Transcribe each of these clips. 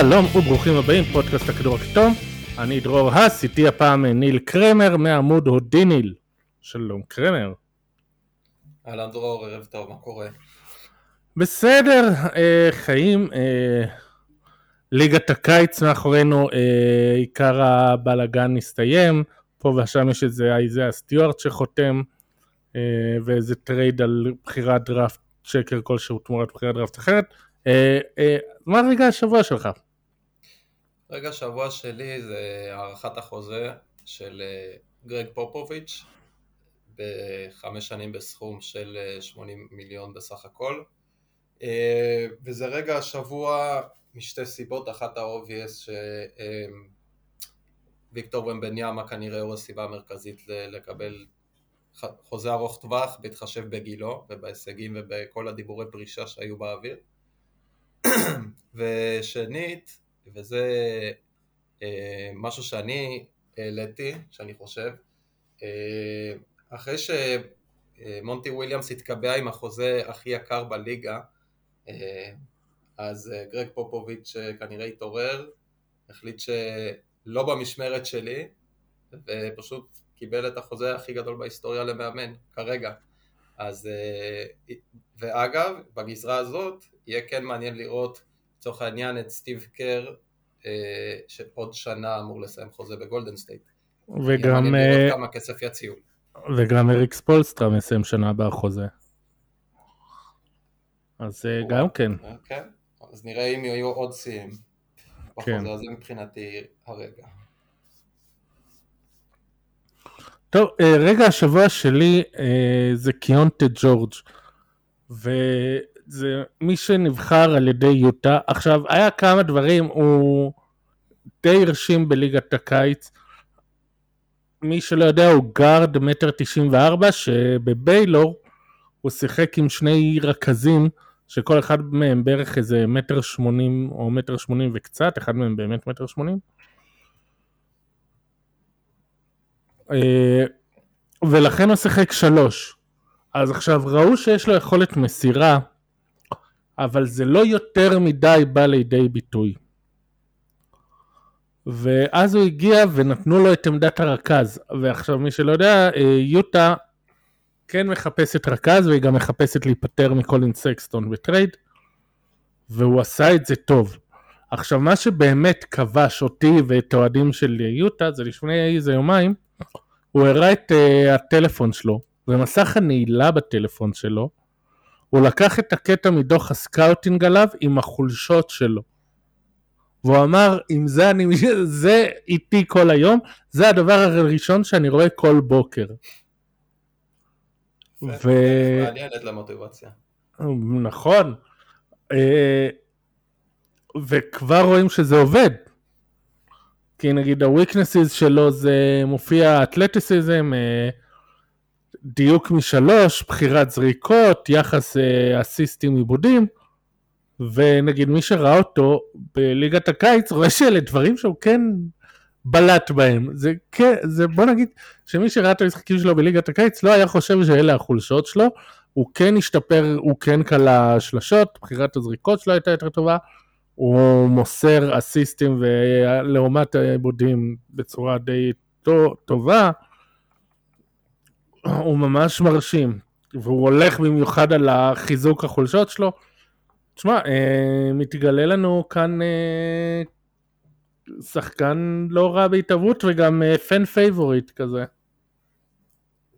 שלום וברוכים הבאים, פודקאסט הכדור הכתום. אני דרור האס, איתי הפעם ניל קרמר מעמוד הודיניל. שלום קרמר. אהלן דרור, ערב טוב, מה קורה? בסדר, אה, חיים, אה, ליגת הקיץ מאחורינו, אה, עיקר הבלאגן הסתיים, פה ושם יש איזה איזיה סטיוארט שחותם, אה, ואיזה טרייד על בחירת דראפט שקר כלשהו תמורת בחירת דראפט אחרת. אה, אה, מה רגע השבוע שלך? רגע השבוע שלי זה הארכת החוזה של אה, גרג פופוביץ' בחמש שנים בסכום של אה, 80 מיליון בסך הכל. אה, וזה רגע השבוע משתי סיבות, אחת ה-obvious שוויקטור ומבניאמה כנראה הוא הסיבה המרכזית לקבל חוזה ארוך טווח בהתחשב בגילו ובהישגים ובכל הדיבורי פרישה שהיו באוויר. ושנית, וזה אה, משהו שאני העליתי, שאני חושב, אה, אחרי שמונטי וויליאמס התקבע עם החוזה הכי יקר בליגה, אה, אז אה, גרג פופוביץ' אה, כנראה התעורר, החליט שלא במשמרת שלי, ופשוט קיבל את החוזה הכי גדול בהיסטוריה למאמן, כרגע. אז, אה, ואגב, בגזרה הזאת, יהיה כן מעניין לראות לצורך העניין את סטיב קר אה, שעוד שנה אמור לסיים חוזה בגולדן סטייט. וגם, אה, כמה כסף יציעו. וגם אריק ספולסטרה מסיים שנה הבאה חוזה. אז אה, גם כן. כן, אז נראה אם יהיו עוד שיאים כן. בחוזה הזה מבחינתי הרגע. טוב, רגע השבוע שלי זה קיונטה ג'ורג' וזה מי שנבחר על ידי יוטה. עכשיו, היה כמה דברים, הוא די הרשים בליגת הקיץ. מי שלא יודע, הוא גארד מטר תשעים וארבע, שבביילור הוא שיחק עם שני רכזים, שכל אחד מהם בערך איזה מטר שמונים או מטר שמונים וקצת, אחד מהם באמת מטר שמונים. אה, ולכן הוא שיחק שלוש. אז עכשיו ראו שיש לו יכולת מסירה, אבל זה לא יותר מדי בא לידי ביטוי. ואז הוא הגיע ונתנו לו את עמדת הרכז. ועכשיו מי שלא יודע, אה, יוטה כן מחפשת רכז והיא גם מחפשת להיפטר מקולין סקסטון בטרייד, והוא עשה את זה טוב. עכשיו מה שבאמת כבש אותי ואת האוהדים של יוטה זה לפני איזה יומיים, הוא הראה את אה, הטלפון שלו, ומסך הנעילה בטלפון שלו, הוא לקח את הקטע מדוח הסקאוטינג עליו עם החולשות שלו. והוא אמר, אם זה אני, זה איתי כל היום, זה הדבר הראשון שאני רואה כל בוקר. ו... נכון. אה, וכבר רואים שזה עובד. כי נגיד ה-weaknesses שלו זה מופיע אתלטיסיזם, דיוק משלוש, בחירת זריקות, יחס אה, אסיסטים עיבודים, ונגיד מי שראה אותו בליגת הקיץ רואה שאלה דברים שהוא כן בלט בהם. זה כן, זה בוא נגיד שמי שראה את המשחקים שלו בליגת הקיץ לא היה חושב שאלה החולשות שלו, הוא כן השתפר, הוא כן כלה שלשות, בחירת הזריקות שלו הייתה יותר טובה. הוא מוסר אסיסטים ולעומת האיבודים בצורה די טובה, הוא ממש מרשים, והוא הולך במיוחד על החיזוק החולשות שלו. תשמע, אה, מתגלה לנו כאן אה, שחקן לא רע בהתהוות וגם אה, fan favorite כזה.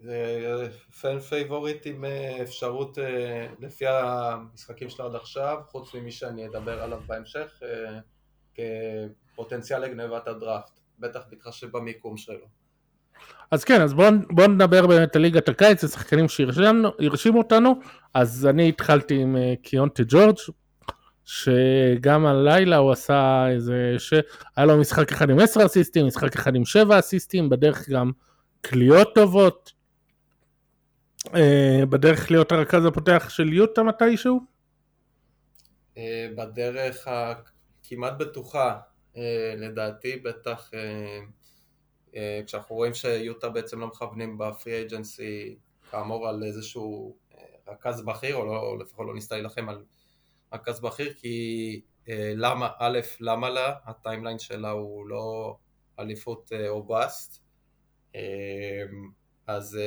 זה fan favorite עם אה, אפשרות אה, לפי המשחקים שלו עד עכשיו, חוץ ממי שאני אדבר עליו בהמשך, אה, כפוטנציאל לגנבת הדראפט, בטח בהתחשב במיקום שלו. אז כן, אז בואו בוא נדבר באמת על ליגת הקיץ, השחקנים שהרשימו אותנו, אז אני התחלתי עם אה, קיונטה ג'ורג', שגם הלילה הוא עשה איזה, ש... היה לו משחק אחד עם 10 אסיסטים, משחק אחד עם 7 אסיסטים, בדרך גם קליעות טובות. אה, בדרך להיות הרכז הפותח של יוטה מתישהו? אה, בדרך הכמעט בטוחה, אה, לדעתי, בטח כשאנחנו רואים שיוטה בעצם לא מכוונים בפרי אג'נסי כאמור על איזשהו רכז בכיר, או, לא, או לפחות לא ניסתה להילחם על רכז בכיר, כי למה, א', למה לה, הטיימליין שלה הוא לא אליפות או באסט, אז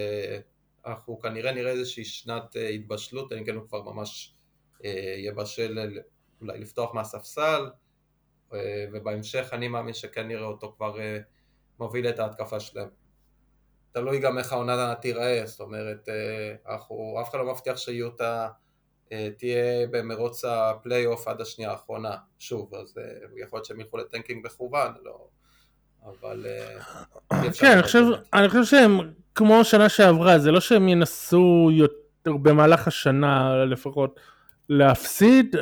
אנחנו כנראה נראה איזושהי שנת התבשלות, אני כן הוא כבר ממש יהיה בשל אולי לפתוח מהספסל, ובהמשך אני מאמין שכן נראה אותו כבר מוביל את ההתקפה שלהם. תלוי גם איך העונה תיראה, זאת אומרת, אנחנו, אף אחד לא מבטיח שיוטה תהיה במרוץ הפלייאוף עד השנייה האחרונה, שוב, אז יכול להיות שהם ילכו לטנקינג מכוון, לא, אבל... כן, אני חושב, אני חושב שהם כמו שנה שעברה, זה לא שהם ינסו יותר במהלך השנה לפחות להפסיד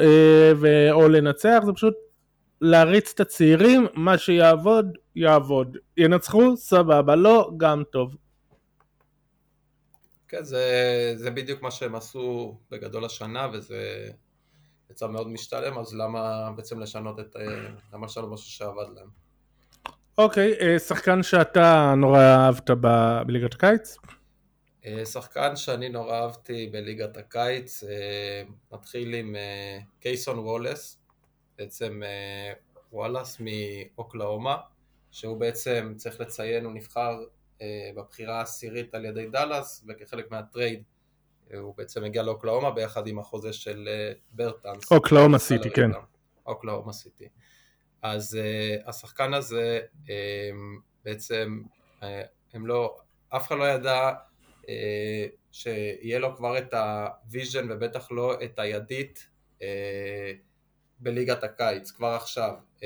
או לנצח, זה פשוט להריץ את הצעירים, מה שיעבוד, יעבוד. ינצחו, סבבה, לא, גם טוב. כן, זה, זה בדיוק מה שהם עשו בגדול השנה, וזה יצא מאוד משתלם, אז למה בעצם לשנות את, למה לשנות משהו שעבד להם? אוקיי, אה, שחקן שאתה נורא אהבת ב- בליגת הקיץ? אה, שחקן שאני נורא אהבתי בליגת הקיץ, נתחיל עם קייסון וולס, בעצם וואלאס מאוקלאומה, שהוא בעצם, צריך לציין, הוא נבחר בבחירה העשירית על ידי דאלאס, וכחלק מהטרייד הוא בעצם הגיע לאוקלאומה ביחד עם החוזה של ברטאנס. אוקלאומה סיטי, כן. אוקלאומה סיטי. אז uh, השחקן הזה אממ, בעצם, אה, הם לא, אף אחד לא ידע אה, שיהיה לו כבר את ה vision ובטח לא את הידית uh, בליגת הקיץ, כבר עכשיו. אה,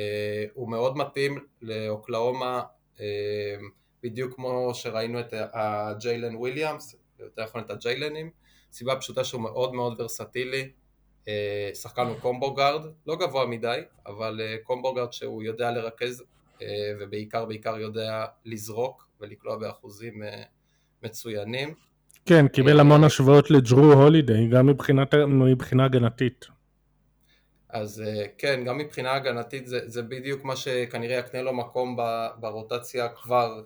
הוא מאוד מתאים לאוקלאומה, אה, בדיוק כמו שראינו את הג'יילן וויליאמס, יותר נכון את הג'יילנים, סיבה פשוטה שהוא מאוד מאוד ורסטילי, אה, שחקן הוא combo guard, לא גבוה מדי, אבל אה, קומבו גארד שהוא יודע לרכז אה, ובעיקר בעיקר יודע לזרוק ולקלוע באחוזים מצוינים. כן, קיבל המון השוואות לג'רו הולידיי, גם מבחינת, מבחינה הגנתית. אז כן, גם מבחינה הגנתית זה, זה בדיוק מה שכנראה יקנה לו מקום ברוטציה כבר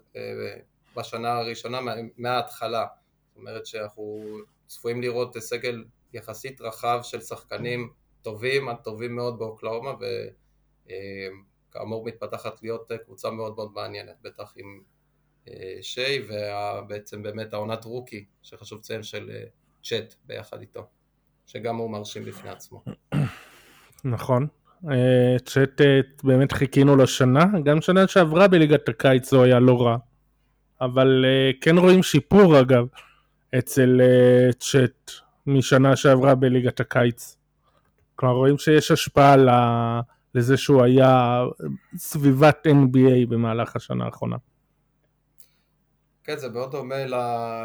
בשנה הראשונה מההתחלה. זאת אומרת שאנחנו צפויים לראות סגל יחסית רחב של שחקנים טובים עד טובים מאוד באוקלאומה וכאמור מתפתחת להיות קבוצה מאוד מאוד מעניינת, בטח עם אה, שיי ובעצם באמת העונת רוקי שחשוב לציין של אה, צ'אט ביחד איתו, שגם הוא מרשים בפני עצמו. נכון, אה, צ'אט באמת חיכינו לשנה, גם שנה שעברה בליגת הקיץ זה היה לא רע, אבל כן רואים שיפור אגב אצל צ'אט משנה שעברה בליגת הקיץ. כלומר רואים שיש השפעה לזה שהוא היה סביבת NBA במהלך השנה האחרונה. כן, זה מאוד דומה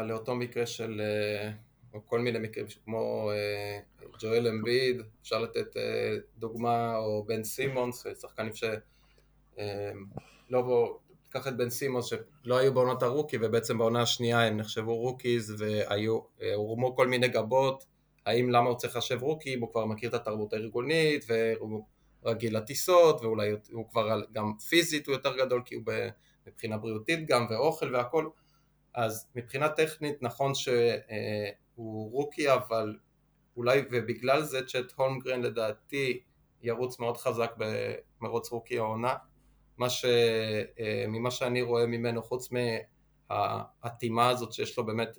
לאותו מקרה של, אה, או כל מיני מקרים כמו אה, ג'ואל אמביד, אפשר לתת אה, דוגמה, או בן סימונס, שחקנים שלא בו, תיקח את בן סימונס שלא היו בעונת הרוקי ובעצם בעונה השנייה הם נחשבו rookies והיו, הורמו כל מיני גבות האם למה הוא צריך להיחשב רוקי אם הוא כבר מכיר את התרבות הארגונית והוא רגיל לטיסות ואולי הוא כבר גם פיזית הוא יותר גדול כי הוא מבחינה בריאותית גם ואוכל והכל. אז מבחינה טכנית נכון שהוא רוקי אבל אולי ובגלל זה צ'ט הולמגרן לדעתי ירוץ מאוד חזק במרוץ רוקי העונה מה ש... ממה שאני רואה ממנו חוץ מהאטימה הזאת שיש לו באמת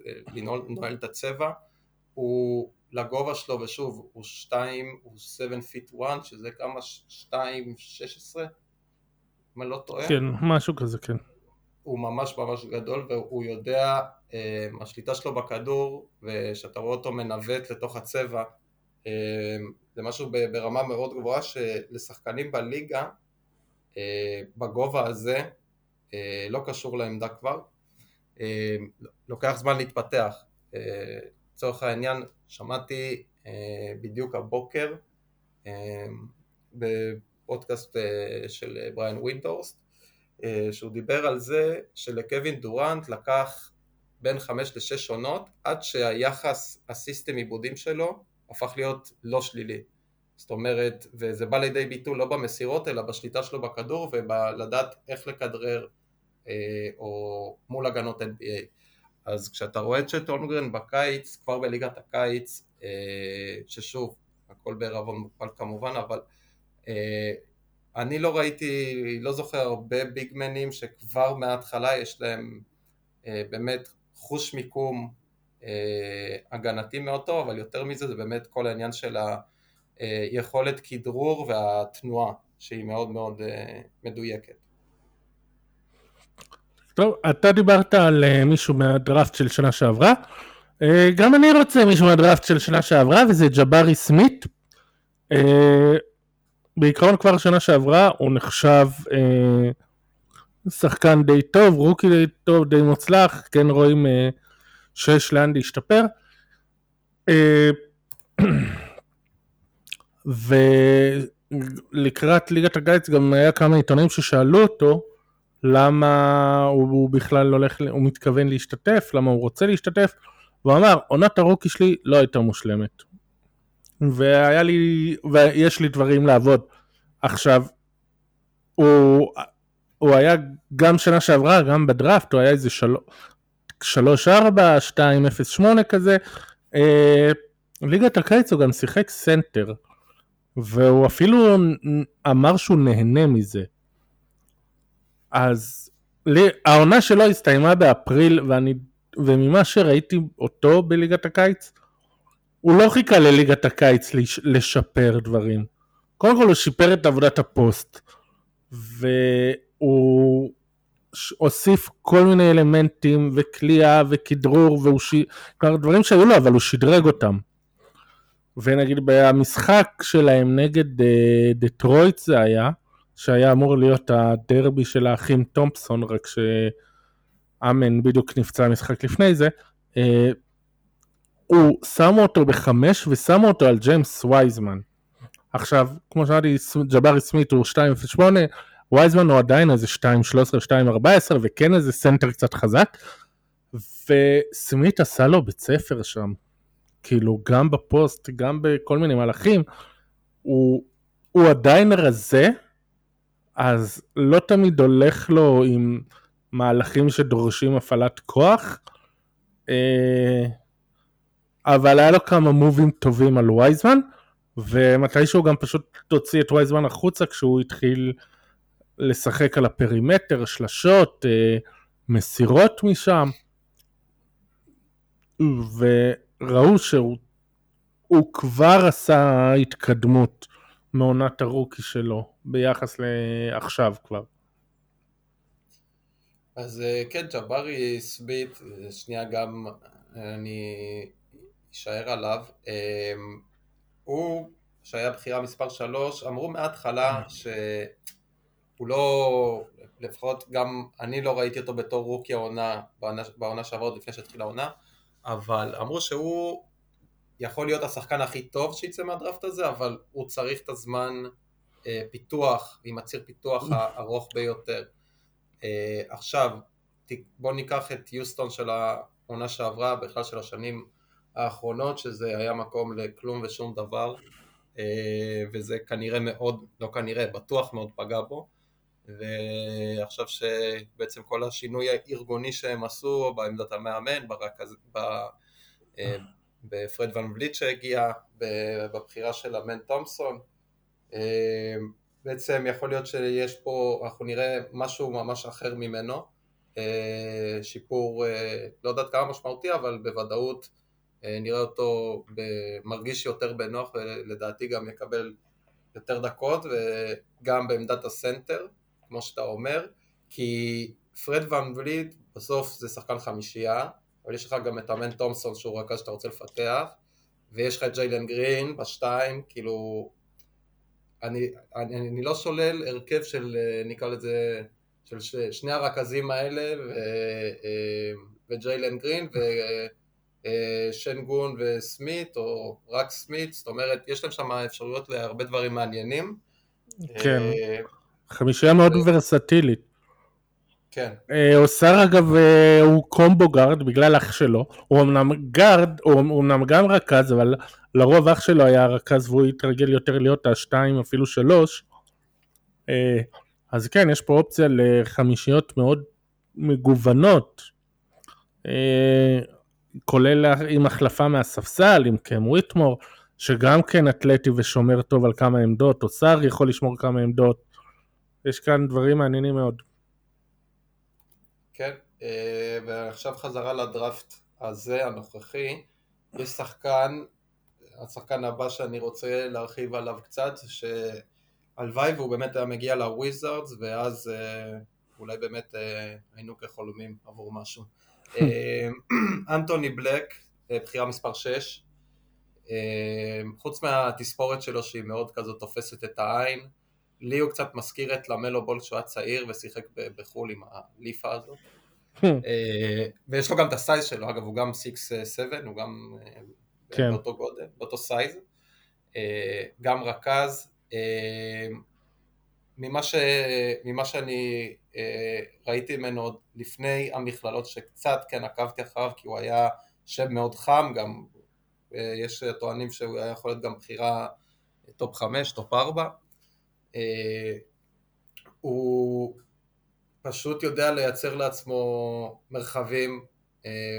לנהל את הצבע הוא לגובה שלו, ושוב, הוא 2, הוא 7 feet 1, שזה כמה 2, 16, אם אני לא טועה. כן, משהו כזה, כן. הוא ממש ממש גדול, והוא יודע, אה, השליטה שלו בכדור, ושאתה רואה אותו מנווט לתוך הצבע, אה, זה משהו ברמה מאוד גבוהה שלשחקנים בליגה, אה, בגובה הזה, אה, לא קשור לעמדה כבר, אה, לוקח זמן להתפתח. אה, לצורך העניין שמעתי אה, בדיוק הבוקר אה, בפודקאסט אה, של בריאן ווינטורסט אה, שהוא דיבר על זה שלקווין דורנט לקח בין חמש לשש עונות עד שהיחס הסיסטם עיבודים שלו הפך להיות לא שלילי. זאת אומרת, וזה בא לידי ביטוי לא במסירות אלא בשליטה שלו בכדור ובלדעת איך לכדרר אה, או מול הגנות NBA אז כשאתה רואה את צ'ט הולמגרן בקיץ, כבר בליגת הקיץ, אה, ששוב, הכל בערבון מוגבל כמובן, אבל אני לא ראיתי, לא זוכר הרבה ביגמנים שכבר מההתחלה יש להם באמת חוש מיקום הגנתי מאוד טוב, אבל יותר מזה זה באמת כל העניין של היכולת כדרור והתנועה שהיא מאוד מאוד מדויקת. טוב, אתה דיברת על מישהו מהדראפט של שנה שעברה, גם אני רוצה מישהו מהדראפט של שנה שעברה וזה ג'בארי סמית. בעיקרון כבר שנה שעברה הוא נחשב אה, שחקן די טוב, רוקי די טוב, די מוצלח, כן רואים אה, שיש לאן להשתפר. אה, ולקראת ליגת הקיץ גם היה כמה עיתונאים ששאלו אותו למה הוא, הוא בכלל הולך, הוא מתכוון להשתתף, למה הוא רוצה להשתתף, והוא אמר, עונת הרוקי שלי לא הייתה מושלמת. והיה לי, ויש לי דברים לעבוד. עכשיו, הוא, הוא היה גם שנה שעברה, גם בדראפט, הוא היה איזה של... 3-4, 2-0-8 כזה. אה, ליגת הקיץ הוא גם שיחק סנטר, והוא אפילו אמר שהוא נהנה מזה. אז לי, העונה שלו הסתיימה באפריל, ואני, וממה שראיתי אותו בליגת הקיץ, הוא לא חיכה לליגת הקיץ לשפר דברים. קודם כל הוא שיפר את עבודת הפוסט, והוא הוסיף כל מיני אלמנטים וכליאה וכדרור, והוא ש... כבר דברים שהיו לו, אבל הוא שדרג אותם. ונגיד במשחק שלהם נגד uh, דטרויט זה היה, שהיה אמור להיות הדרבי של האחים תומפסון, רק שאמן בדיוק נפצע משחק לפני זה, אה, הוא שמו אותו בחמש ושמו אותו על ג'יימס וייזמן. עכשיו, כמו שאמרתי, ג'בארי סמית הוא 2.08, וייזמן הוא עדיין איזה 2.13, 2.14, וכן איזה סנטר קצת חזק, וסמית עשה לו בית ספר שם. כאילו, גם בפוסט, גם בכל מיני מהלכים, הוא, הוא עדיין רזה, אז לא תמיד הולך לו עם מהלכים שדורשים הפעלת כוח. אה, אבל היה לו כמה מובים טובים על וייזמן, ומתישהו גם פשוט הוציא את וייזמן החוצה כשהוא התחיל לשחק על ה perimeter, שלשות, אה, מסירות משם, וראו שהוא כבר עשה התקדמות מעונת ה rookie שלו ביחס לעכשיו כבר. אז אה, כן, ג'בארי סמית, שנייה גם אני יישאר עליו. אמ, הוא, שהיה בחירה מספר 3, אמרו מההתחלה שהוא לא, לפחות גם אני לא ראיתי אותו בתור רוקי העונה, בעונה, בעונה שעברה עוד לפני שהתחילה העונה, אבל אמרו שהוא יכול להיות השחקן הכי טוב שיצא מהדראפט הזה, אבל הוא צריך את הזמן אה, פיתוח, עם הציר פיתוח הארוך ביותר. אה, עכשיו, בואו ניקח את יוסטון של העונה שעברה, בכלל של השנים האחרונות שזה היה מקום לכלום ושום דבר אה, וזה כנראה מאוד, לא כנראה, בטוח מאוד פגע בו. ועכשיו שבעצם כל השינוי הארגוני שהם עשו בעמדת המאמן, ברכז, ב, אה, בפרד ון בליט שהגיע, בבחירה של אמן תומפסון אה, בעצם יכול להיות שיש פה, אנחנו נראה משהו ממש אחר ממנו שיפור, לא יודעת כמה משמעותי, אבל בוודאות נראה אותו מרגיש יותר בנוח ולדעתי גם יקבל יותר דקות וגם בעמדת הסנטר, כמו שאתה אומר, כי פרד ון וליד בסוף זה שחקן חמישייה, אבל יש לך גם את אמן תומסון שהוא רכז שאתה רוצה לפתח, ויש לך את ג'יילן גרין בשתיים, כאילו, אני, אני, אני לא שולל הרכב של, אה, נקרא לזה, של שני הרכזים האלה, אה, וג'יילן גרין, ו... אה, שנגון וסמית, או רק סמית, זאת אומרת, יש להם שם אפשרויות להרבה דברים מעניינים. כן, אה, חמישייה מאוד ורסטילית. כן. אה, אוסר אגב הוא combo guard בגלל אח שלו, הוא אמנם guard, הוא אמנם גם רכז, אבל לרוב אח שלו היה רכז והוא התרגל יותר להיות השתיים אפילו שלוש. אז כן, יש פה אופציה לחמישיות מאוד מגוונות. כולל עם החלפה מהספסל, עם קם וויטמור, שגם כן אתלטי ושומר טוב על כמה עמדות, אוסר יכול לשמור כמה עמדות. יש כאן דברים מעניינים מאוד. כן, אה, ועכשיו חזרה לדראפט הזה, הנוכחי. יש שחקן, השחקן הבא שאני רוצה להרחיב עליו קצת, שהלוואי והוא באמת היה מגיע לוויזארדס, ואז אה, אולי באמת אה, היינו כחולמים עבור משהו. אנטוני בלק, בחירה מספר 6. חוץ מהתספורת שלו שהיא מאוד כזאת תופסת את העין, לי הוא קצת מזכיר את למלו בול כשהוא היה צעיר ושיחק בחו"ל עם הליפה הזאת. אה, ויש לו גם את ה size שלו, אגב הוא גם 6-7, הוא גם אה, כן. באותו גודל, באותו size. אה, גם רכז. ממה, ש... ממה שאני ראיתי ממנו עוד לפני המכללות שקצת כן עקבתי אחריו כי הוא היה שם מאוד חם גם יש טוענים שהוא היה יכול להיות גם בחירה top 5, top 4 הוא פשוט יודע לייצר לעצמו מרחבים אה,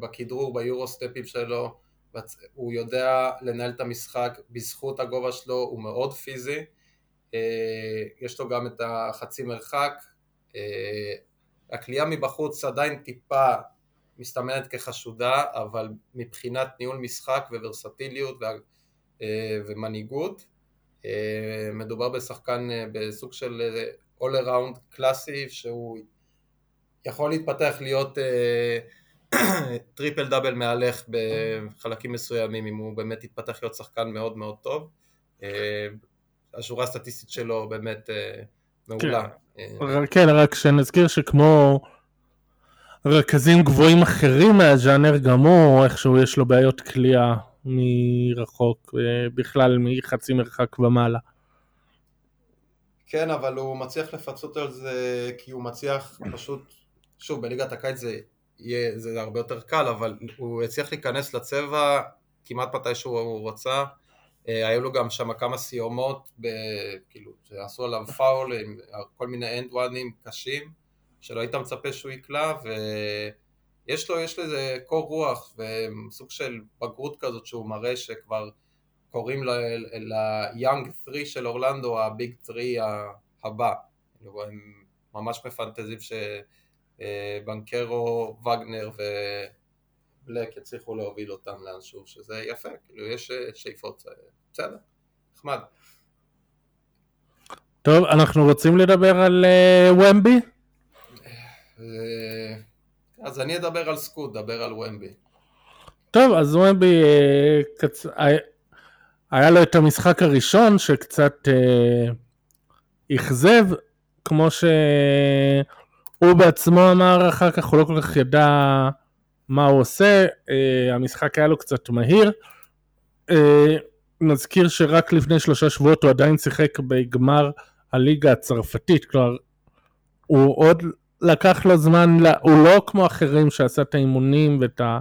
בכדרור, ביורו סטפים שלו, הוא יודע לנהל את המשחק בזכות הגובה שלו, הוא מאוד פיזי, אה, יש לו גם את החצי מרחק, אה, הקליעה מבחוץ עדיין טיפה מסתמנת כחשודה, אבל מבחינת ניהול משחק וורסטיליות ומנהיגות, מדובר בשחקן בסוג של all around קלאסי שהוא יכול להתפתח להיות טריפל דאבל מהלך בחלקים מסוימים אם הוא באמת יתפתח להיות שחקן מאוד מאוד טוב. השורה הסטטיסטית שלו באמת uh, מעולה. כן, כן, רק שנזכיר שכמו רכזים גבוהים אחרים מהז'אנר, גם הוא איכשהו יש לו בעיות כליאה מרחוק, בכלל מחצי מרחק ומעלה. כן, אבל הוא מצליח לפצות על זה כי הוא מצליח פשוט, שוב, בליגת הקיץ זה יהיה, זה הרבה יותר קל, אבל הוא הצליח להיכנס לצבע כמעט מתי שהוא רצה. אה, היו לו גם שם כמה סיומות, ב, כאילו, שעשו עליו פאול, עם כל מיני אנד וואנים קשים, שלא היית מצפה שהוא יקלע, ויש לו, יש איזה קור רוח וסוג של בגרות כזאת שהוא מראה שכבר קוראים ל-young 3 של אורלנדו ה big 3 הבא. כאילו, הם ממש מפנטזים שבנקרו, וגנר ובלק יצליחו להוביל אותם לאנשהו, שזה יפה, כאילו יש שאיפות, בסדר, נחמד. טוב, אנחנו רוצים לדבר על uh, ומבי? אז אני אדבר על סקוט, דבר על ומבי. טוב, אז ומבי, קצ... היה לו את המשחק הראשון שקצת אה, אכזב, כמו שהוא בעצמו אמר אחר כך, הוא לא כל כך ידע מה הוא עושה, אה, המשחק היה לו קצת מהיר. אה, נזכיר שרק לפני שלושה שבועות הוא עדיין שיחק בגמר הליגה הצרפתית, כלומר, הוא עוד לקח לו זמן, הוא לא כמו אחרים שעשה את האימונים ואת ה...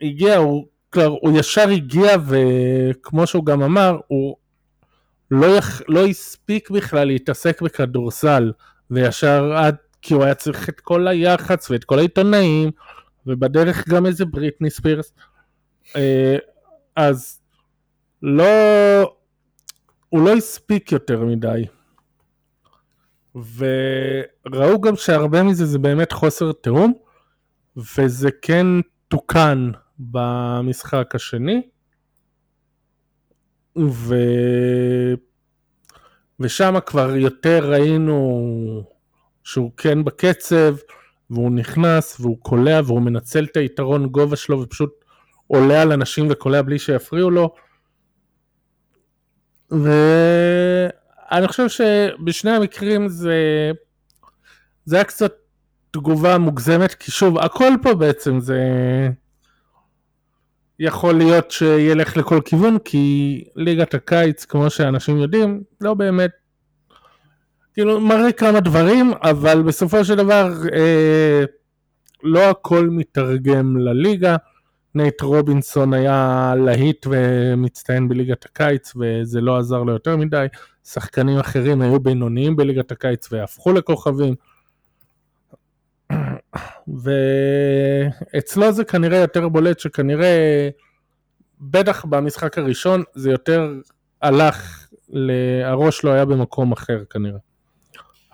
הגיע, הוא כלומר, הוא ישר הגיע וכמו שהוא גם אמר, הוא לא, יח... לא הספיק בכלל להתעסק בכדורסל, וישר עד, כי הוא היה צריך את כל היח"צ ואת כל העיתונאים, ובדרך גם איזה בריטני ספירס. אה, אז לא, הוא לא הספיק יותר מדי. וראו גם שהרבה מזה זה באמת חוסר תיאום, וזה כן תוקן במשחק השני. ו... ושם כבר יותר ראינו שהוא כן בקצב, והוא נכנס, והוא קולע, והוא מנצל את היתרון גובה שלו, ופשוט עולה על אנשים וקולע בלי שיפריעו לו. ואני חושב שבשני המקרים זה, זה היה קצת תגובה מוגזמת, כי שוב, הכל פה בעצם זה... יכול להיות שילך לכל כיוון, כי ליגת הקיץ, כמו שאנשים יודעים, לא באמת, כאילו, מראה כמה דברים, אבל בסופו של דבר, אה, לא הכל מתרגם לליגה. נייט רובינסון היה להיט ומצטיין בליגת הקיץ, וזה לא עזר לו יותר מדי. שחקנים אחרים היו בינוניים בליגת הקיץ והפכו לכוכבים. ואצלו זה כנראה יותר בולט שכנראה בטח במשחק הראשון זה יותר הלך, הראש לא היה במקום אחר כנראה.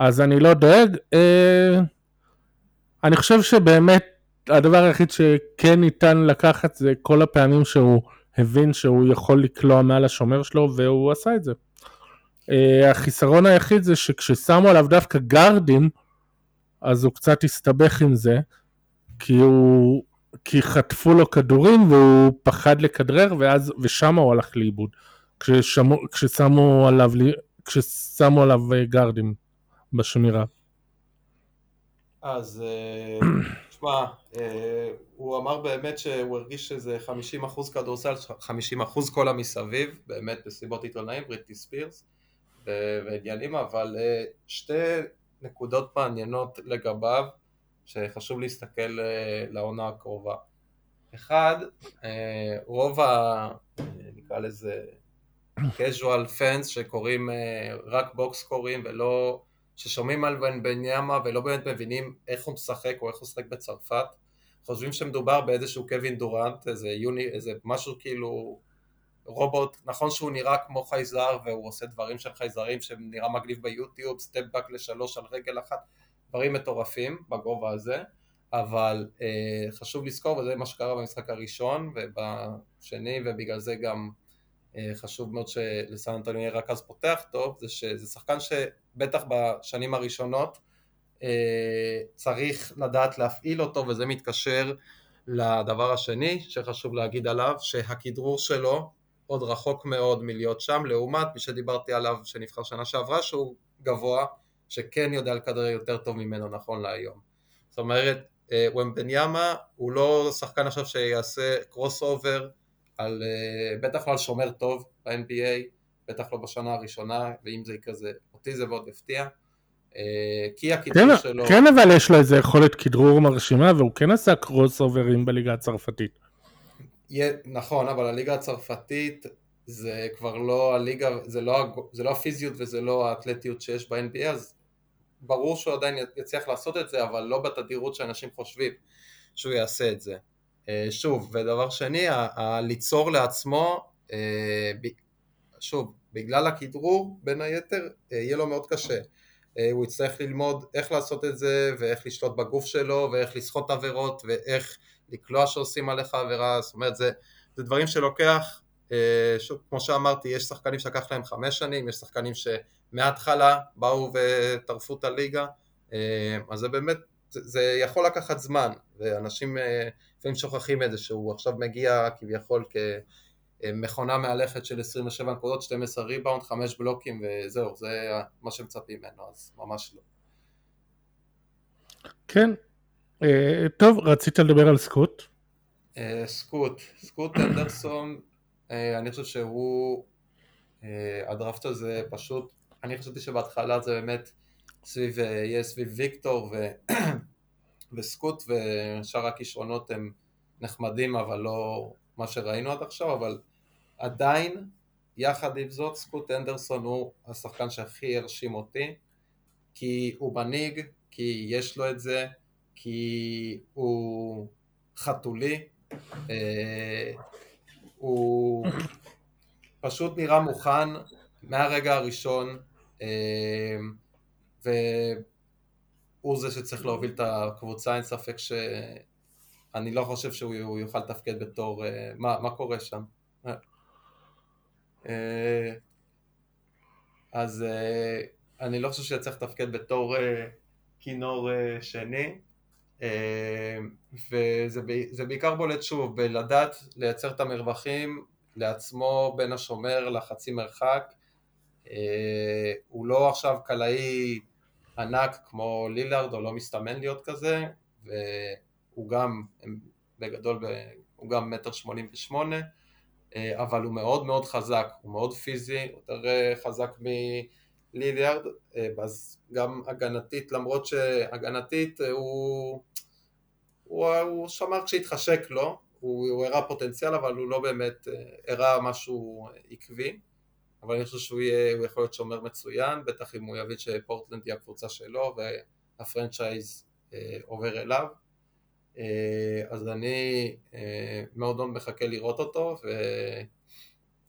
אז אני לא דואג. אה, אני חושב שבאמת הדבר היחיד שכן ניתן לקחת זה כל הפעמים שהוא הבין שהוא יכול לקלוע מעל השומר שלו והוא עשה את זה. Uh, החיסרון היחיד זה שכששמו עליו דווקא גארדים אז הוא קצת הסתבך עם זה כי הוא כי חטפו לו כדורים והוא פחד לכדרר ואז ושם הוא הלך לאיבוד כששמו, כששמו עליו כששמו עליו אה, גארדים בשמירה. אז תשמע, אה, הוא אמר באמת שהוא הרגיש שזה 50% כדורסל, 50% כל המסביב, באמת בסיבות עיתונאים, בריטי ספירס ועניינים, אבל אה, שתי נקודות מעניינות לגביו, שחשוב להסתכל אה, לעונה הקרובה. אחד, רוב ה... נקרא לזה casual fans שקוראים רק box score ים ולא ששומעים על ומבניאמה ולא באמת מבינים איך הוא משחק או איך הוא משחק בצרפת חושבים שמדובר באיזשהו קווין דורנט, איזה יוני, איזה משהו כאילו רובוט, נכון שהוא נראה כמו חייזר והוא עושה דברים של חייזרים שנראה מגניב ביוטיוב, step back לשלוש על רגל אחת, דברים מטורפים בגובה הזה, אבל אה, חשוב לזכור, וזה מה שקרה במשחק הראשון ובשני, ובגלל זה גם חשוב מאוד שלסן אנטוניו יהיה רכז פותח טוב, זה שזה שחקן שבטח בשנים הראשונות אה, צריך לדעת להפעיל אותו וזה מתקשר לדבר השני שחשוב להגיד עליו שהכדרור שלו עוד רחוק מאוד מלהיות שם לעומת מי שדיברתי עליו שנבחר שנה שעברה שהוא גבוה שכן יודע לכדרר יותר טוב ממנו נכון להיום. זאת אומרת אה, ומבניאמה הוא לא שחקן עכשיו שיעשה crossover על, אה, בטח לא על שומר טוב ב-NBA בטח לא בשנה הראשונה ואם זה יקרה זה אותי זה מאוד יפתיע אה, כי הכדרור כן, שלו... כן, אבל יש לו איזה יכולת כדרור מרשימה, והוא כן עשה קרוס אוברים בליגה הצרפתית. נכון, אבל הליגה הצרפתית זה כבר לא הליגה, זה לא, זה לא הפיזיות וזה לא האתלטיות שיש ב-NBA, אז ברור שהוא עדיין יצליח לעשות את זה, אבל לא בתדירות שאנשים חושבים שהוא יעשה את זה. אה, שוב, ודבר שני, ליצור לעצמו, אה, שוב, בגלל הכדרור, בין היתר, יהיה לו מאוד קשה. אה, הוא יצטרך ללמוד איך לעשות את זה ואיך לשלוט בגוף שלו ואיך לסחוט עבירות ואיך לקלוע שעושים עליך עבירה, זאת אומרת זה, זה דברים שלוקח, אה, שוב כמו שאמרתי יש שחקנים שלקח להם חמש שנים, יש שחקנים שמההתחלה באו וטרפו את הליגה, אה, אז זה באמת, זה, יכול לקחת זמן ואנשים לפעמים שוכחים את זה שהוא עכשיו מגיע כביכול כ... מכונה מהלכת של 27 נקודות, 12 ריבאונד, 5 בלוקים וזהו, זה מה שמצפים ממנו, אז ממש לא. כן, אה, טוב, רצית לדבר על סקוט? אה, סקוט, סקוט אנדרסון, אה, אני חושב שהוא, הדראפט הזה פשוט, אני חשבתי שבהתחלה זה באמת סביב, יהיה סביב ויקטור. וסקוט ושאר הכישרונות הם נחמדים אבל לא מה שראינו עד עכשיו, אבל עדיין, יחד עם זאת, סקוט אנדרסון הוא השחקן שהכי הרשים אותי, כי הוא מנהיג, כי יש לו את זה, כי הוא חתולי, אה, הוא פשוט נראה מוכן מהרגע הראשון, אה, והוא זה שצריך להוביל את הקבוצה, אין ספק שאני לא חושב שהוא יוכל לתפקד בתור, אה, מה, מה קורה שם? אה, אז אה, אני לא חושב שצריך לתפקד בתור כינור שני. וזה בעיקר בולט שוב בלדעת לייצר את המרווחים לעצמו בין השומר לחצי מרחק. הוא לא עכשיו קלעי ענק כמו לילארד או לא מסתמן להיות כזה והוא גם בגדול הוא גם מטר שמונים ושמונה אה, אבל הוא מאוד מאוד חזק, הוא מאוד פיזי, יותר אה, חזק מליליארד, אה, אז גם הגנתית, למרות שהגנתית הוא, הוא, הוא שמר כשהתחשק לו, הוא, הוא הראה פוטנציאל אבל הוא לא באמת הראה משהו עקבי, אבל אני חושב שהוא יהיה, הוא יכול להיות שומר מצוין, בטח אם הוא יבין שפורטלנד היא הקבוצה שלו וה franchise עובר אליו. אז אני מאוד מאוד מחכה לראות אותו,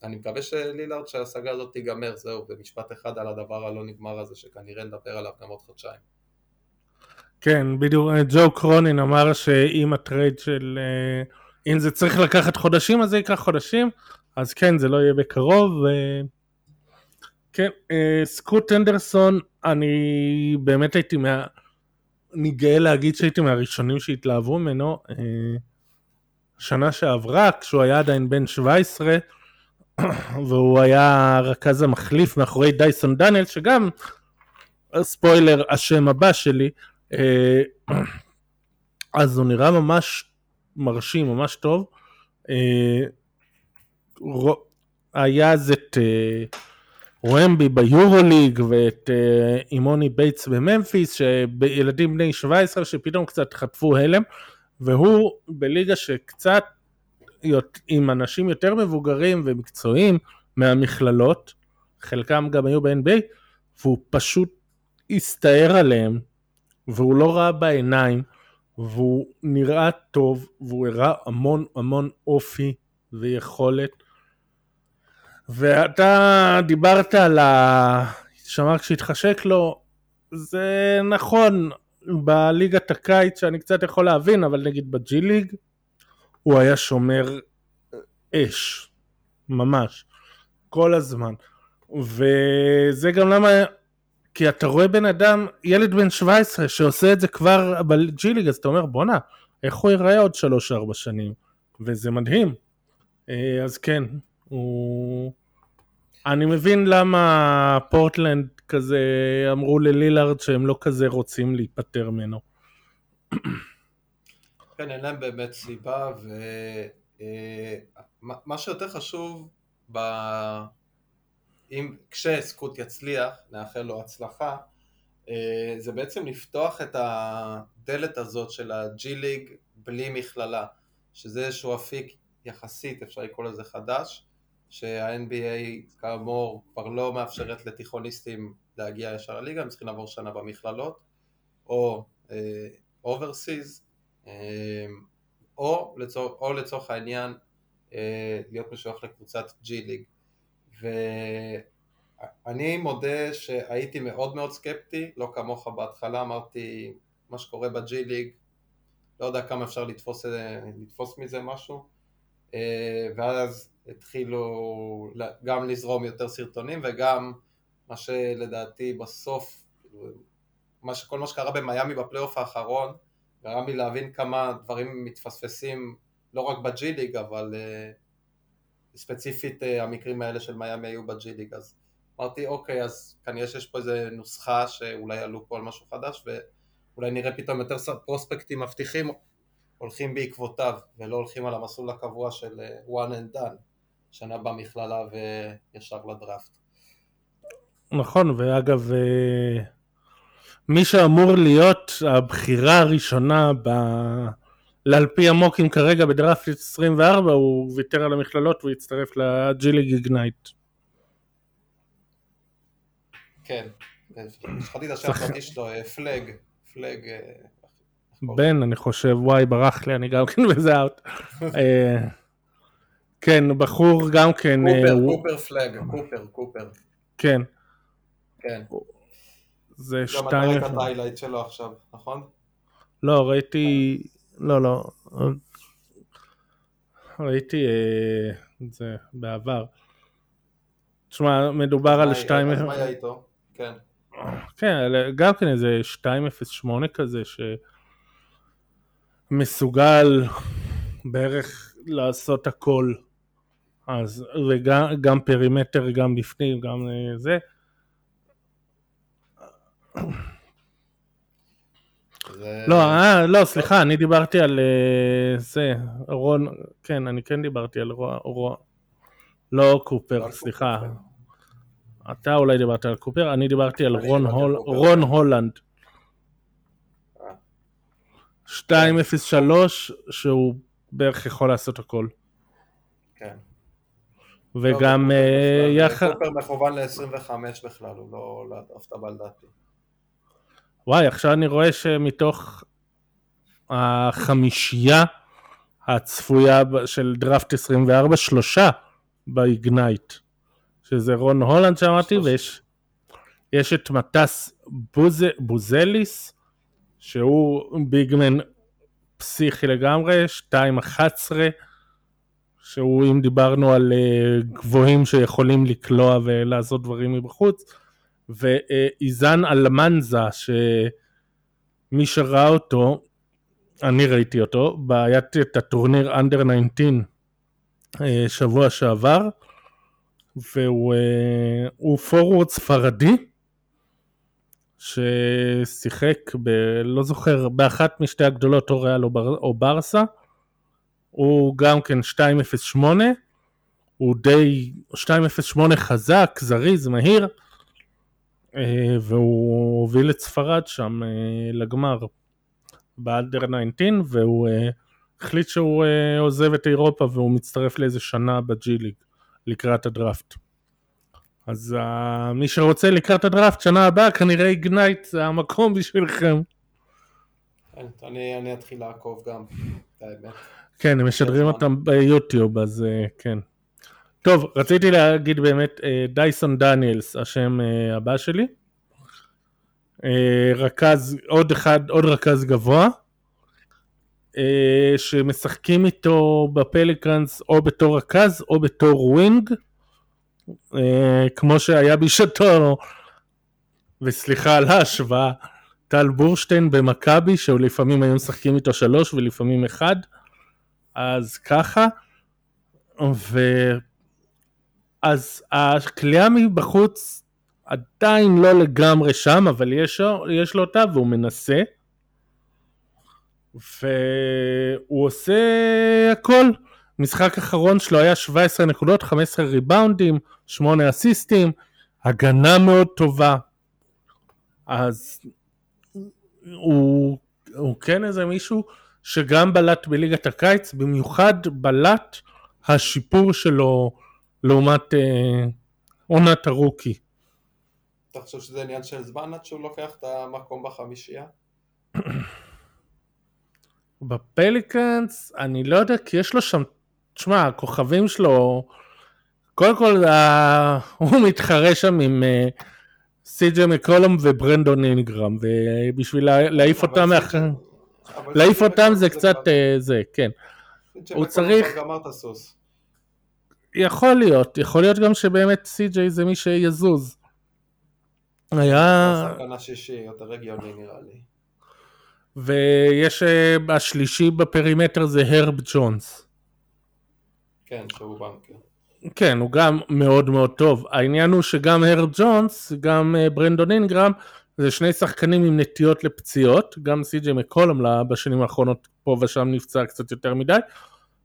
ואני מקווה שלילארד שהסאגה הזאת תיגמר, זהו, במשפט אחד על הדבר הלא נגמר הזה, שכנראה נדבר עליו גם עוד חודשיים. כן, בדיוק, ג'ו קרונין אמר שאם ה trade של... אם זה צריך לקחת חודשים, אז זה ייקח חודשים, אז כן, זה לא יהיה בקרוב. ו... כן, סקוט אנדרסון, אני באמת הייתי מה... אני גאה להגיד שהייתי מהראשונים שהתלהבו ממנו. שנה שעברה, כשהוא היה עדיין בן 17, והוא היה רכז המחליף מאחורי דייסון דניאל, שגם, ספוילר, השם הבא שלי, אז הוא נראה ממש מרשים, ממש טוב. היה אז את רמבי ביורוליג ואת אימוני בייטס בממפיס, שילדים בני 17 שפתאום קצת חטפו הלם, והוא בליגה שקצת עם אנשים יותר מבוגרים ומקצועיים מהמכללות, חלקם גם היו ב-NBA, והוא פשוט הסתער עליהם, והוא לא ראה בעיניים, והוא נראה טוב, והוא הראה המון המון אופי ויכולת. ואתה דיברת על ה... שמר כשהתחשק לו, זה נכון, בליגת הקיץ שאני קצת יכול להבין, אבל נגיד בג'י ליג, הוא היה שומר אש, ממש, כל הזמן. וזה גם למה, כי אתה רואה בן אדם, ילד בן 17 שעושה את זה כבר בג'י ליג, אז אתה אומר בואנה, איך הוא ייראה עוד 3-4 שנים, וזה מדהים. אז כן, הוא... אני מבין למה פורטלנד כזה אמרו ללילארד שהם לא כזה רוצים להיפטר ממנו. כן, אין להם באמת סיבה, ומה שיותר חשוב, ב... אם כשסקוט יצליח, נאחל לו הצלחה, זה בעצם לפתוח את הדלת הזאת של הג'י ליג בלי מכללה, שזה איזשהו אפיק יחסית, אפשר לקרוא לזה חדש, שה-NBA כאמור כבר לא מאפשרת לתיכוניסטים להגיע ישר לליגה, הם צריכים לעבור שנה במכללות, או אה, אה, או, לצור, או לצורך העניין אה, להיות משוייך לקבוצת ג'י ליג. ואני מודה שהייתי מאוד מאוד סקפטי, לא כמוך בהתחלה, אמרתי מה שקורה בג'י ליג, לא יודע כמה אפשר לתפוס, לתפוס מזה משהו, ואז התחילו גם לזרום יותר סרטונים וגם מה שלדעתי בסוף, מה שכל מה שקרה במיאמי בפלייאוף האחרון גרם לי להבין כמה דברים מתפספסים לא רק בג'י ליג אבל uh, ספציפית uh, המקרים האלה של מיאמי היו בג'י ליג אז אמרתי אוקיי אז כנראה שיש פה איזה נוסחה שאולי עלו פה על משהו חדש ואולי נראה פתאום יותר פרוספקטים מבטיחים הולכים בעקבותיו ולא הולכים על המסלול הקבוע של uh, one and done שנה במכללה וישר לדראפט. נכון, ואגב, אה, מי שאמור להיות הבחירה הראשונה ב... על פי המוקים כרגע בדראפט 24 הוא ויתר על המכללות והצטרף לג'יליג איגנייט. כן, שכחתי את השם הפרטי שלו, אה, פלג, פלג. אה, בן, אני חושב, וואי, ברח לי, אני גם כן בזה out. כן, בחור גם כן... קופר, אה, קופר פלאג, קופר, קופר. כן. כן. זה שתיים... גם אתה ראית את ה highlight שלו עכשיו, נכון? לא, ראיתי... לא, לא. ראיתי את אה, זה בעבר. תשמע, מדובר על 2... אז מה היה איתו? כן. כן, גם כן איזה 2.08 כזה, שמסוגל בערך לעשות הכל אז, וגם פרימטר, גם לפנים, גם אה, זה. לא, אה, לא, סליחה, אני דיברתי על אה, זה, רון, כן, אני כן דיברתי על רון, לא קופר, סליחה. אתה אולי דיברת על קופר, אני דיברתי על רון, הול, רון הולנד. 203 שהוא בערך יכול לעשות הכל. כן. וגם לא, יחד... סופר מכוון ל-25 בכלל, הוא לא לדראפט הבא לדעתי. וואי, עכשיו אני רואה שמתוך החמישייה הצפויה של דראפט 24, שלושה באיגנייט, שזה רון הולנד שאמרתי, ויש יש את מטס בוז, בוזליס, שהוא ביגמן פסיכי לגמרי, 2.11, שהוא אם דיברנו על uh, גבוהים שיכולים לקלוע ולעשות דברים מבחוץ, ואיזן אלמנזה, שמי שראה אותו, אני ראיתי אותו, היה את הטורניר אנדר 19 uh, שבוע שעבר, והוא פורוורד uh, ספרדי, ששיחק ב... לא זוכר, באחת משתי הגדולות או ריאל או, בר... או ברסה, הוא גם כן 208, הוא די 208 חזק, זריז, מהיר, אה, והוא הוביל את ספרד שם אה, לגמר באלדר 19, והוא אה, החליט שהוא עוזב את אירופה והוא מצטרף לאיזה שנה בג'י ליג לקראת הדראפט. אז uh, מי שרוצה לקראת הדראפט שנה הבאה כנראה איגנייט זה המקום בשבילכם. כן, אני, אני אתחיל לעקוב גם, כן, הם משדרים אותם ביוטיוב, אז uh, כן. טוב, רציתי להגיד באמת, אה, דייסון דניאלס, השם אה, הבא שלי. רכז, עוד אחד, עוד רכז גבוה, שמשחקים איתו בפליקאנס או בתור רכז או בתור wing. אה, כמו שהיה בשעתו, וסליחה על ההשוואה, טל בורשטיין במכבי, שלפעמים היו משחקים איתו שלוש ולפעמים אחד, אז ככה, ו... אז הכלייה מבחוץ עדיין לא לגמרי שם, אבל יש, יש לו אותה והוא מנסה. והוא עושה הכל. משחק אחרון שלו היה 17 נקודות, 15 ריבאונדים, 8 אסיסטים, הגנה מאוד טובה. אז הוא, הוא כן איזה מישהו שגם בלט בליגת הקיץ, במיוחד בלט השיפור שלו לעומת אה, עונת הרוקי. אתה חושב שזה עניין של זמן עד שהוא לוקח את המקום בחמישייה? בפליקאנס, אני לא יודע, כי יש לו שם תשמע, הכוכבים שלו, קודם כל uh, הוא מתחרה שם עם uh, סי.ג'י מקולום וברנדון אינגרם, ובשביל להעיף אותם מאחר... להעיף אותם זה קצת uh, זה, כן. הוא צריך... יכול להיות, יכול להיות גם שבאמת סי.ג'יי זה מי שיזוז. היה... שחקן השישי, יותר הגיוני נראה לי. ויש השלישי בפרימטר זה הרב ג'ונס. כן, שהוא בנקר. כן, הוא גם מאוד מאוד טוב. העניין הוא שגם הרב ג'ונס, גם אה, ברנדון אינגרם, זה שני שחקנים עם נטיות לפציעות, גם סי.ג'י מקולום בשנים האחרונות פה ושם נפצע קצת יותר מדי,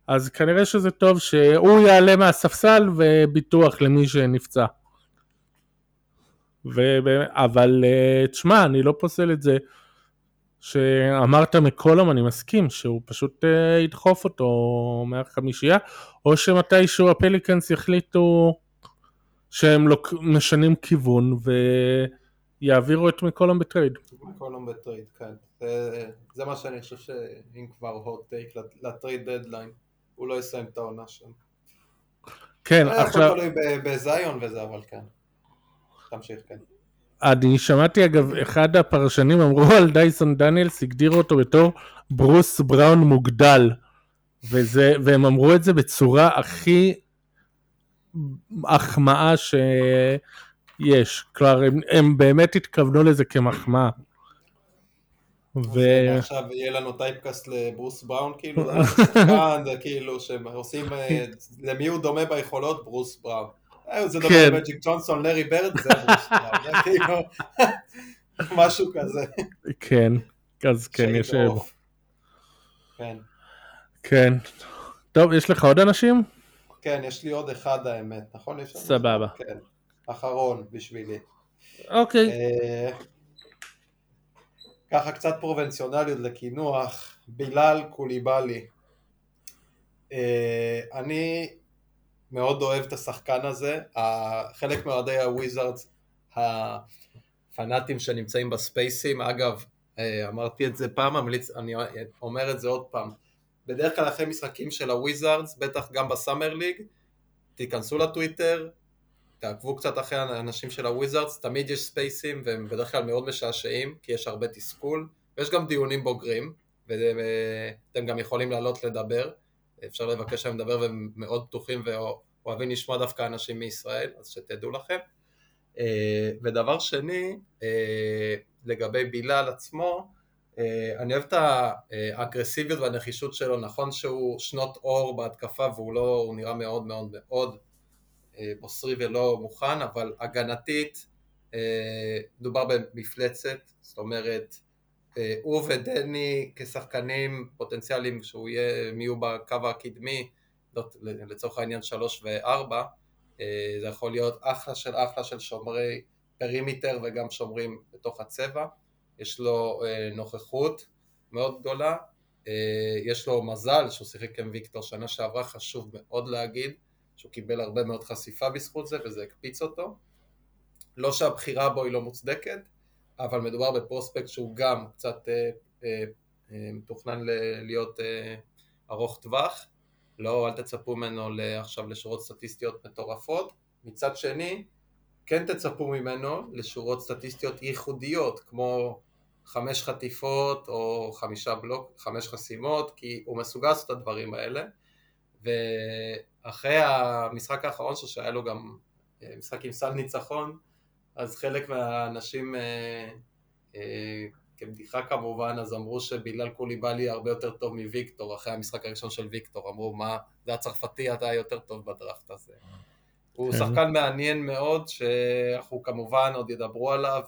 אז כנראה שזה טוב שהוא יעלה מהספסל וביטוח למי שנפצע. ו... אבל אה, תשמע, אני לא פוסל את זה. שאמרת מקולום, אני מסכים, שהוא פשוט uh, ידחוף אותו מהחמישייה, או שמתישהו הפליקאנס יחליטו שהם לוק... משנים כיוון ויעבירו את מקולום בטרייד. מקולום בטרייד, כן. זה, זה מה שאני חושב שאם כבר hot take ל trade deadline, הוא לא יסיים את העונה שם. כן, עכשיו... זה תלוי בזיון וזה, אבל כן. תמשיך, כן. אני שמעתי אגב, אחד הפרשנים אמרו על דייסון דניאלס, הגדירו אותו בתור ברוס בראון מוגדל. וזה, והם אמרו את זה בצורה הכי החמאה שיש. כלומר, הם, הם באמת התכוונו לזה כמחמאה. ו... עכשיו יהיה לנו typecast לברוס בראון כאילו, זה כאילו שהם עושים, אה, למי הוא דומה ביכולות? ברוס בראון. אה, זה דומה. למג'יק ג'ונסון, לארי ברד, זה ברוס בראון, כאילו, משהו כזה. כן, אז כן, יש... כן. כן. טוב, יש לך עוד אנשים? כן, יש לי עוד אחד האמת, נכון? סבבה. כן, אחרון בשבילי. אוקיי. אה, ככה קצת פרובנציונליות לקינוח, בילאל קוליבאלי. אה, אני מאוד אוהב את השחקן הזה, חלק מאוהדי הוויזארדס הפנאטים שנמצאים בספייסים, אגב, אה, אמרתי את זה פעם, ממליץ, אני אומר את זה עוד פעם. בדרך כלל אחרי משחקים של הוויזארדס, בטח גם ב Summer League, תיכנסו לטוויטר, תעקבו קצת אחרי האנשים של הוויזארדס, תמיד יש ספייסים והם בדרך כלל מאוד משעשעים, כי יש הרבה תסכול, ויש גם דיונים בוגרים, ואתם גם יכולים לעלות לדבר, אפשר לבקש להם לדבר והם מאוד פתוחים ואוהבים לשמוע דווקא אנשים מישראל, אז שתדעו לכם. אה, ודבר שני, אה, לגבי בילאל עצמו, אה, אני אוהב את האגרסיביות והנחישות שלו, נכון שהוא שנות אור בהתקפה והוא לא, הוא נראה מאוד מאוד מאוד בוסרי ולא מוכן, אבל הגנתית מדובר במפלצת, זאת אומרת הוא ודני כשחקנים פוטנציאליים שהוא יהיה, מי הוא בקו הקדמי, לצורך העניין שלוש וארבע, אה, זה יכול להיות אחלה של אחלה של שומרי perimeter וגם שומרים בתוך הצבע, יש לו אה, נוכחות מאוד גדולה, אה, יש לו מזל שהוא שיחק עם ויקטור שנה שעברה, חשוב מאוד להגיד שהוא קיבל הרבה מאוד חשיפה בזכות זה וזה הקפיץ אותו, לא שהבחירה בו היא לא מוצדקת, אבל מדובר בפרוספקט שהוא גם קצת אה, אה, אה, מתוכנן להיות אה, ארוך טווח, לא, אל תצפו ממנו עכשיו לשורות סטטיסטיות מטורפות. מצד שני, כן תצפו ממנו לשורות סטטיסטיות ייחודיות, כמו חמש חטיפות או חמישה בלוק, חמש חסימות, כי הוא מסוגל לעשות את הדברים האלה. ואחרי המשחק האחרון שלו, שהיה לו גם אה, משחק עם סל ניצחון, אז חלק מהאנשים אה, אה, כבדיחה כמובן, אז אמרו שבילאל קוליבאלי הרבה יותר טוב מוויקטור, אחרי המשחק הראשון של ויקטור, אמרו מה, זה הצרפתי, אתה יותר טוב בדראפט הזה. הוא כן. שחקן מעניין מאוד, שאנחנו כמובן עוד ידברו עליו,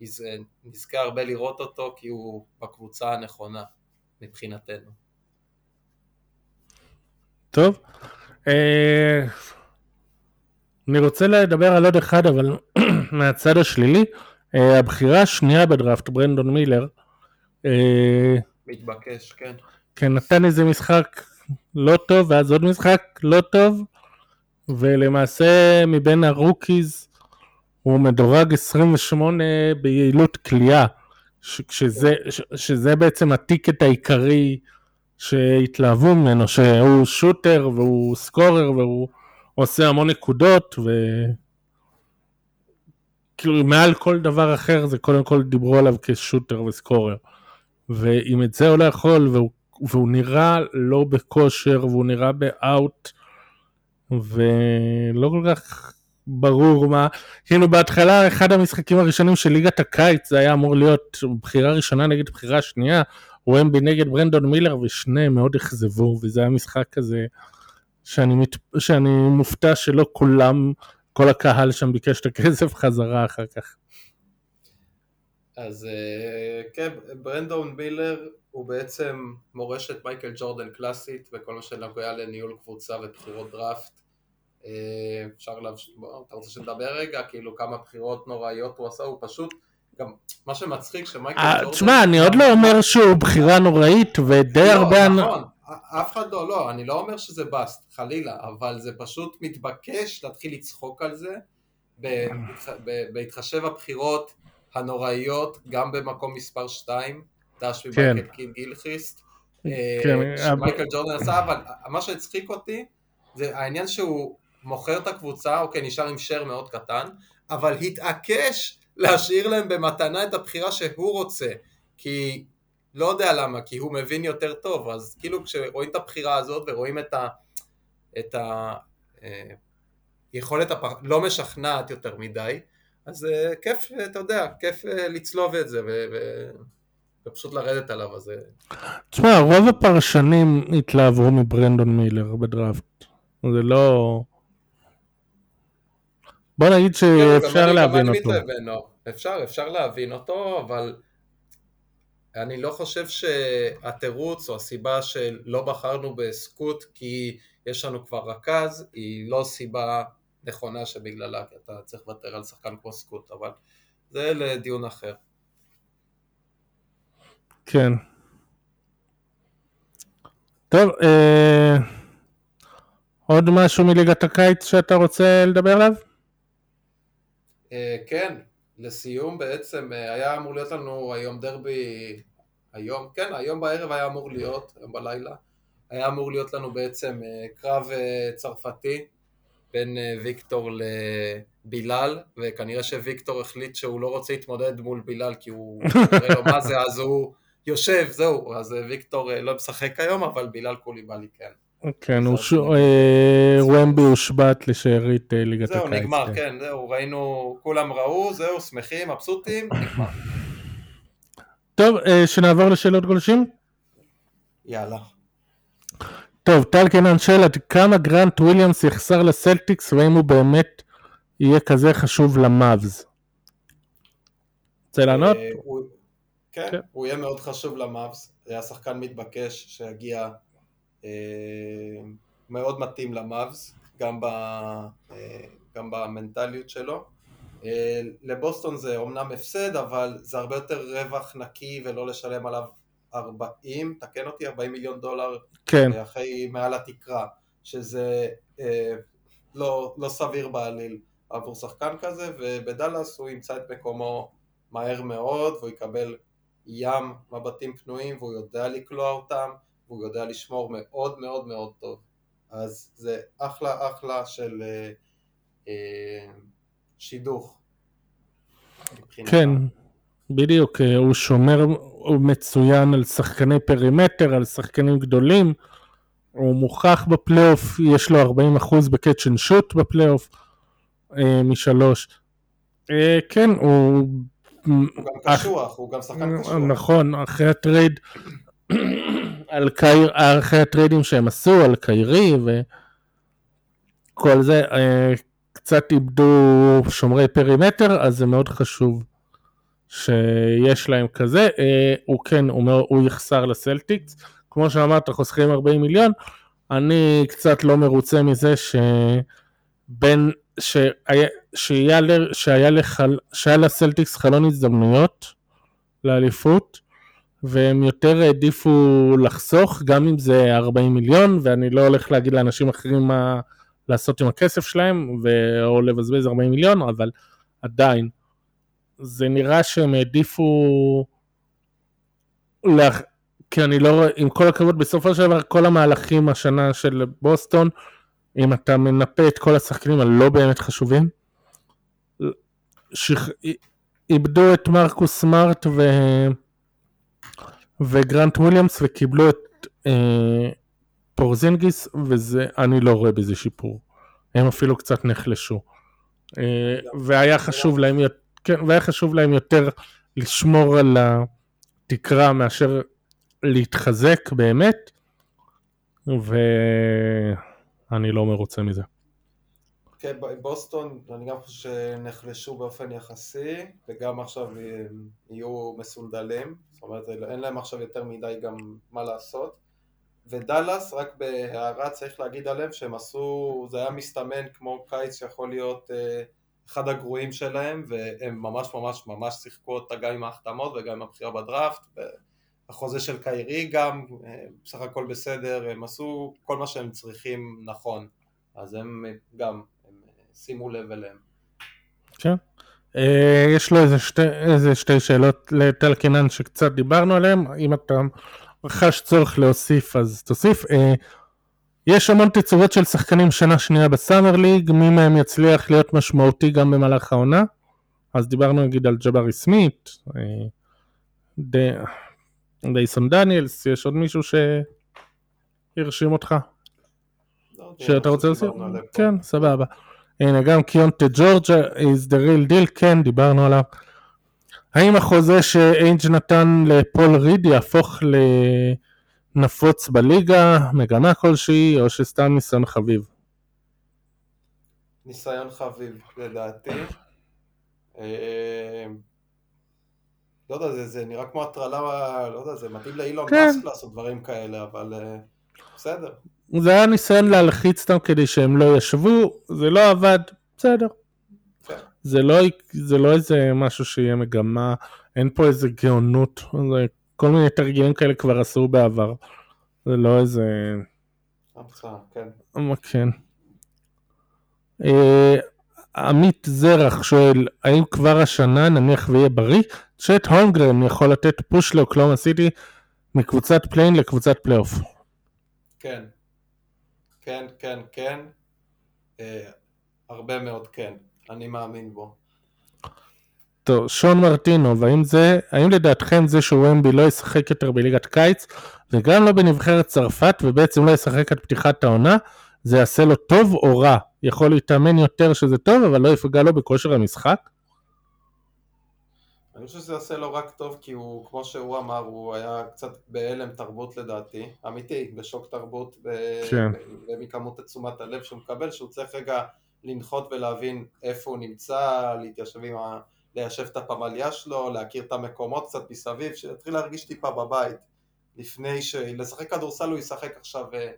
ונזכה הרבה לראות אותו, כי הוא בקבוצה הנכונה מבחינתנו. טוב, אה, אני רוצה לדבר על עוד אחד, אבל מהצד השלילי. אה, הבחירה השנייה בדראפט, ברנדון מילר. אה, מתבקש, כן. כן, נתן איזה משחק לא טוב, ואז עוד משחק לא טוב, ולמעשה מבין ה rookies הוא מדורג 28 ביעילות כליאה, שזה, שזה בעצם הטיקט העיקרי שהתלהבו ממנו, שהוא שוטר והוא סקורר והוא עושה המון נקודות, ו... כאילו מעל כל דבר אחר זה קודם כל דיברו עליו כשוטר וסקורר. ואם את זה הוא לא יכול, והוא, והוא נראה לא בכושר, והוא נראה באאוט, ולא כל כך ברור מה, כאילו בהתחלה אחד המשחקים הראשונים של ליגת הקיץ זה היה אמור להיות בחירה ראשונה נגד בחירה שנייה, ומבי נגד ברנדון מילר ושניהם מאוד אכזבו, וזה היה משחק כזה שאני, מת... שאני מופתע שלא כולם כל הקהל שם ביקש את הכסף חזרה אחר כך. אז אה, כן, ברנדון מילר הוא בעצם מורשת מייקל ג'ורדן קלאסית בכל מה שנוגע לניהול קבוצה ובחירות דראפט. אה, אפשר להמשיך, אתה רוצה שנדבר רגע, כאילו כמה בחירות נוראיות הוא עשה, הוא פשוט, גם מה שמצחיק שמייקל אה, ג'ורדן... תשמע, אני עוד לא אומר שהוא בחירה נוראית ודי לא, הרבה... נכון, אף אחד לא, לא, אני לא אומר שזה באסט, חלילה, אבל זה פשוט מתבקש להתחיל לצחוק על זה, בהתחשב הבחירות הנוראיות, גם במקום מספר 2, דש ממייקל כן. קין גילכריסט, אה, כן, שמייקל ג'ורדן עשה, אבל מה שהצחיק אותי, זה העניין שהוא מוכר את הקבוצה, אוקיי, נשאר עם שייר מאוד קטן, אבל התעקש להשאיר להם במתנה את הבחירה שהוא רוצה, כי לא יודע למה, כי הוא מבין יותר טוב, אז כאילו כשרואים את הבחירה הזאת ורואים את ה... את ה... אה, יכולת הפר... לא משכנעת יותר מדי, אז uh, כיף, אתה יודע, כיף uh, לצלוב את זה ו... ו... ופשוט לרדת עליו, אז... תשמע, רוב הפרשנים התלהבו מברנדון מילר בדראפט, זה לא... בוא נגיד כן, שאפשר להבין אותו. אפשר, אפשר להבין אותו, אבל אני לא חושב שהתירוץ או הסיבה שלא בחרנו בסקוט כי יש לנו כבר רכז, היא לא סיבה נכונה שבגללה אתה צריך לוותר על שחקן כמו סקוט, אבל זה לדיון אחר. כן. טוב, אה, עוד משהו מליגת הקיץ שאתה רוצה לדבר עליו? אה, כן, לסיום בעצם אה, היה אמור להיות לנו היום דרבי, היום, כן, היום בערב היה אמור להיות, היום בלילה, היה אמור להיות לנו בעצם אה, קרב צרפתי בין ויקטור לבילאל, וכנראה שוויקטור החליט שהוא לא רוצה להתמודד מול בילאל כי הוא נראה לו מה זה, אז הוא יושב, זהו, אז ויקטור לא משחק היום, אבל בילאל קוליבאלי כן. כן, אה, ומבי הושבת לשארית אה, ליגת הקיץ. זהו, נגמר, כן. כן, זהו, ראינו, כולם ראו, זהו, שמחים, מבסוטים, נגמר. טוב, אה, שנעבור לשאלות גולשים? יאללה. טוב, טל קנן שואל עד כמה גרנט וויליאמס יחסר לסלטיקס והאם הוא באמת יהיה כזה חשוב למאבס? רוצה לענות? כן, כן, הוא יהיה מאוד חשוב למאבס, היה שחקן מתבקש שיגיע אה, מאוד מתאים למאבס, גם, ב, אה, גם במנטליות שלו. אה, לבוסטון זה אומנם הפסד, אבל זה הרבה יותר רווח נקי ולא לשלם עליו 40, תקן אותי, 40 מיליון דולר כן. אחרי מעל התקרה, שזה לא, לא סביר בעליל עבור שחקן כזה, ובדאלאס הוא ימצא את מקומו מהר מאוד, והוא יקבל ים מבטים פנויים, והוא יודע לקלוע אותם, והוא יודע לשמור מאוד מאוד מאוד טוב. אז זה אחלה אחלה של אה, אה, שידוך. כן, בדיוק, אה, הוא שומר, הוא מצוין על שחקני perimeter, על שחקנים גדולים, הוא מוכח בפלייאוף, יש לו 40% ב catch and shoot בפלייאוף אה, משלוש. אה, כן, הוא... הוא גם קשוח, הוא גם שחקן קשוח. נכון, אחרי ה trade על קייר, ערכי הטריידים שהם עשו, על קיירי וכל זה, אה, קצת איבדו שומרי פרימטר, אז זה מאוד חשוב שיש להם כזה. אה, הוא כן, הוא, הוא יחסר לסלטיקס, כמו שאמרת, חוסכים 40 מיליון, אני קצת לא מרוצה מזה שבין, שהיה, שהיה, שהיה, שהיה לסלטיקס חלון הזדמנויות לאליפות, והם יותר העדיפו לחסוך, גם אם זה 40 מיליון, ואני לא הולך להגיד לאנשים אחרים מה לעשות עם הכסף שלהם, או לבזבז 40 מיליון, אבל עדיין, זה נראה שהם העדיפו, לח... כי אני לא עם כל הכבוד, בסופו של דבר כל המהלכים השנה של בוסטון, אם אתה מנפה את כל השחקנים הלא באמת חשובים, שח... איבדו את מרקוס סמארט ו... וגרנט וויליאמס וקיבלו את אה, פורזינגיס וזה אני לא רואה בזה שיפור. הם אפילו קצת נחלשו. אה, והיה חשוב להם, כן, והיה חשוב להם יותר לשמור על התקרה מאשר להתחזק באמת, ואני לא מרוצה מזה. כן, בוסטון, אני גם חושב שנחלשו באופן יחסי, וגם עכשיו יהיו מסונדלים, זאת אומרת אין להם עכשיו יותר מדי גם מה לעשות. ודאלאס, רק בהערה צריך להגיד עליהם שהם עשו, זה היה מסתמן כמו קיץ שיכול להיות אה, אחד הגרועים שלהם, והם ממש ממש ממש שיחקו אותה גם עם ההחתמות וגם עם הבחירה בדראפט, החוזה של קיירי גם, אה, בסך הכל בסדר, הם עשו כל מה שהם צריכים נכון, אז הם גם שימו לב אליהם. כן. אה, יש לו איזה שתי, איזה שתי שאלות לטל קינן שקצת דיברנו עליהן, אם אתה חש צורך להוסיף אז תוסיף. אה, יש המון תצורות של שחקנים שנה שנייה בסאמר ליג, מי מהם יצליח להיות משמעותי גם במהלך העונה? אז דיברנו נגיד על ג'בארי סמית, אה, דייסון דניאלס, יש עוד מישהו שהרשים אותך? לא, שאתה רוצה להוסיף? כן, סבבה. הנה גם קיונטה ג'ורג'ה is the real deal, כן דיברנו עליו. האם החוזה שאיינג' נתן לפול ריד יהפוך לנפוץ בליגה, מגמה כלשהי, או שסתם ניסיון חביב? ניסיון חביב לדעתי. אה, לא יודע, זה, זה נראה כמו הטרלה, לא יודע, זה מתאים לאילון כן. מאסק לעשות דברים כאלה, אבל אה, בסדר. זה היה ניסיון להלחיץ אותם כדי שהם לא ישבו, זה לא עבד, בסדר. זה לא, זה לא איזה משהו שיהיה מגמה, אין פה איזה גאונות, זה, כל מיני תרגילים כאלה כבר עשו בעבר. זה לא איזה... כן. כן. אה, עמית זרח שואל, האם כבר השנה, נניח ויהיה בריא, צ'ט הולמגרן יכול לתת push לאוקלהומה סיטי מקבוצת play-in לקבוצת פלייאוף? כן. כן, כן, כן. אה, הרבה מאוד כן. אני מאמין בו. טוב, שון מרטינוב, האם זה, האם לדעתכם זה שוומבי לא ישחק יותר בליגת קיץ וגם לא בנבחרת צרפת ובעצם לא ישחק עד פתיחת העונה, זה יעשה לו טוב או רע? יכול להתאמן יותר שזה טוב אבל לא יפגע לו בכושר המשחק? אני חושב שזה יעשה לו רק טוב כי הוא, כמו שהוא אמר, הוא היה קצת בהלם תרבות לדעתי, אמיתי, בשוק תרבות, כן. ומכמות תשומת הלב שהוא מקבל, שהוא צריך רגע לנחות ולהבין איפה הוא נמצא, להתיישב עם ה... ליישב את הפמליה שלו, להכיר את המקומות קצת מסביב, שיתחיל להרגיש טיפה בבית, לפני ש... לשחק כדורסל הוא ישחק עכשיו אה,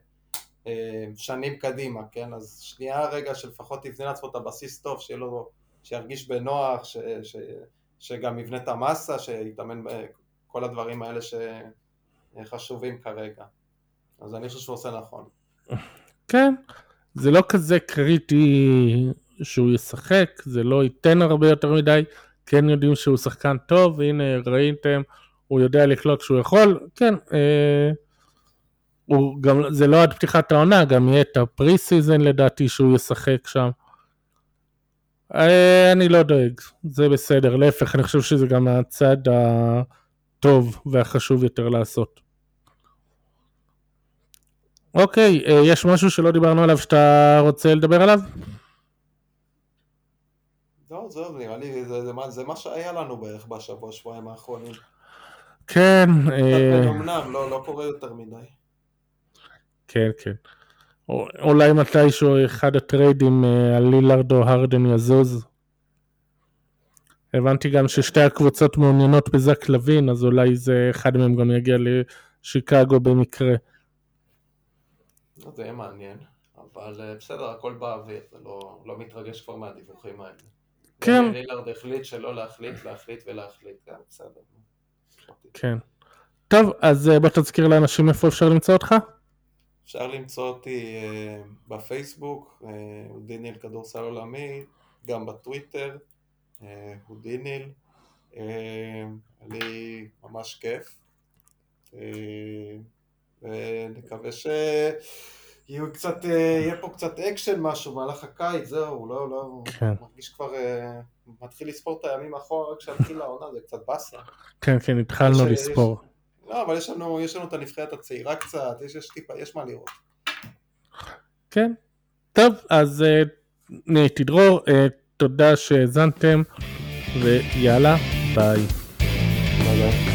אה, שנים קדימה, כן? אז שנייה רגע שלפחות יבנה לעצמו את הבסיס טוב, שיהיה לו... שירגיש בנוח, ש... ש... שגם יבנה את המסה, שיתאמן בכל הדברים האלה שחשובים כרגע. אז אני חושב שהוא עושה נכון. כן, זה לא כזה קריטי שהוא ישחק, זה לא ייתן הרבה יותר מדי, כן יודעים שהוא שחקן טוב, הנה ראיתם, הוא יודע לקלוט כשהוא יכול, כן, אה, הוא גם, זה לא עד פתיחת העונה, גם יהיה את ה preseason לדעתי שהוא ישחק שם. אה, אני לא דואג, זה בסדר, להפך, אני חושב שזה גם הצד הטוב והחשוב יותר לעשות. אוקיי, אה, יש משהו שלא דיברנו עליו שאתה רוצה לדבר עליו? לא, זהו, נראה לי, זה, זה, זה מה שהיה לנו בערך בשבוע, שבועיים האחרונים. כן. אמנם, לא, לא קורה יותר מדי. כן, כן. אולי מתישהו אחד הטריידים אה, על לילארד או הרדן יזוז. הבנתי גם ששתי הקבוצות מעוניינות בזק לוין, אז אולי זה אחד מהם גם יגיע לשיקגו במקרה. זה יהיה מעניין, אבל אה, בסדר, הכל באוויר, לא, לא מתרגש כבר מהדיווחים האלה. כן. לילארד החליט שלא להחליט, להחליט ולהחליט, גם בסדר. כן. טוב, אז אה, בוא תזכיר לאנשים איפה אפשר למצוא אותך. אפשר למצוא אותי uh, בפייסבוק, uh, הודיניל כדורסל עולמי, גם בטוויטר, uh, הודיניל, uh, לי ממש כיף, ונקווה שיהיה קצת, אה, יהיה פה קצת אקשן משהו במהלך הקיץ, זהו, לא, לא, כן. מרגיש כבר, מתחיל לספור את הימים אחורה רק כשהתחילה העונה, זה קצת באסה. כן, כן, התחלנו לספור. לא, אבל יש לנו, יש לנו את הנבחרת הצעירה קצת, יש, יש טיפה, יש מה לראות. כן. טוב, אז אה, אני הייתי דרור, אה, תודה שהאזנתם, ויאללה. ביי ביי.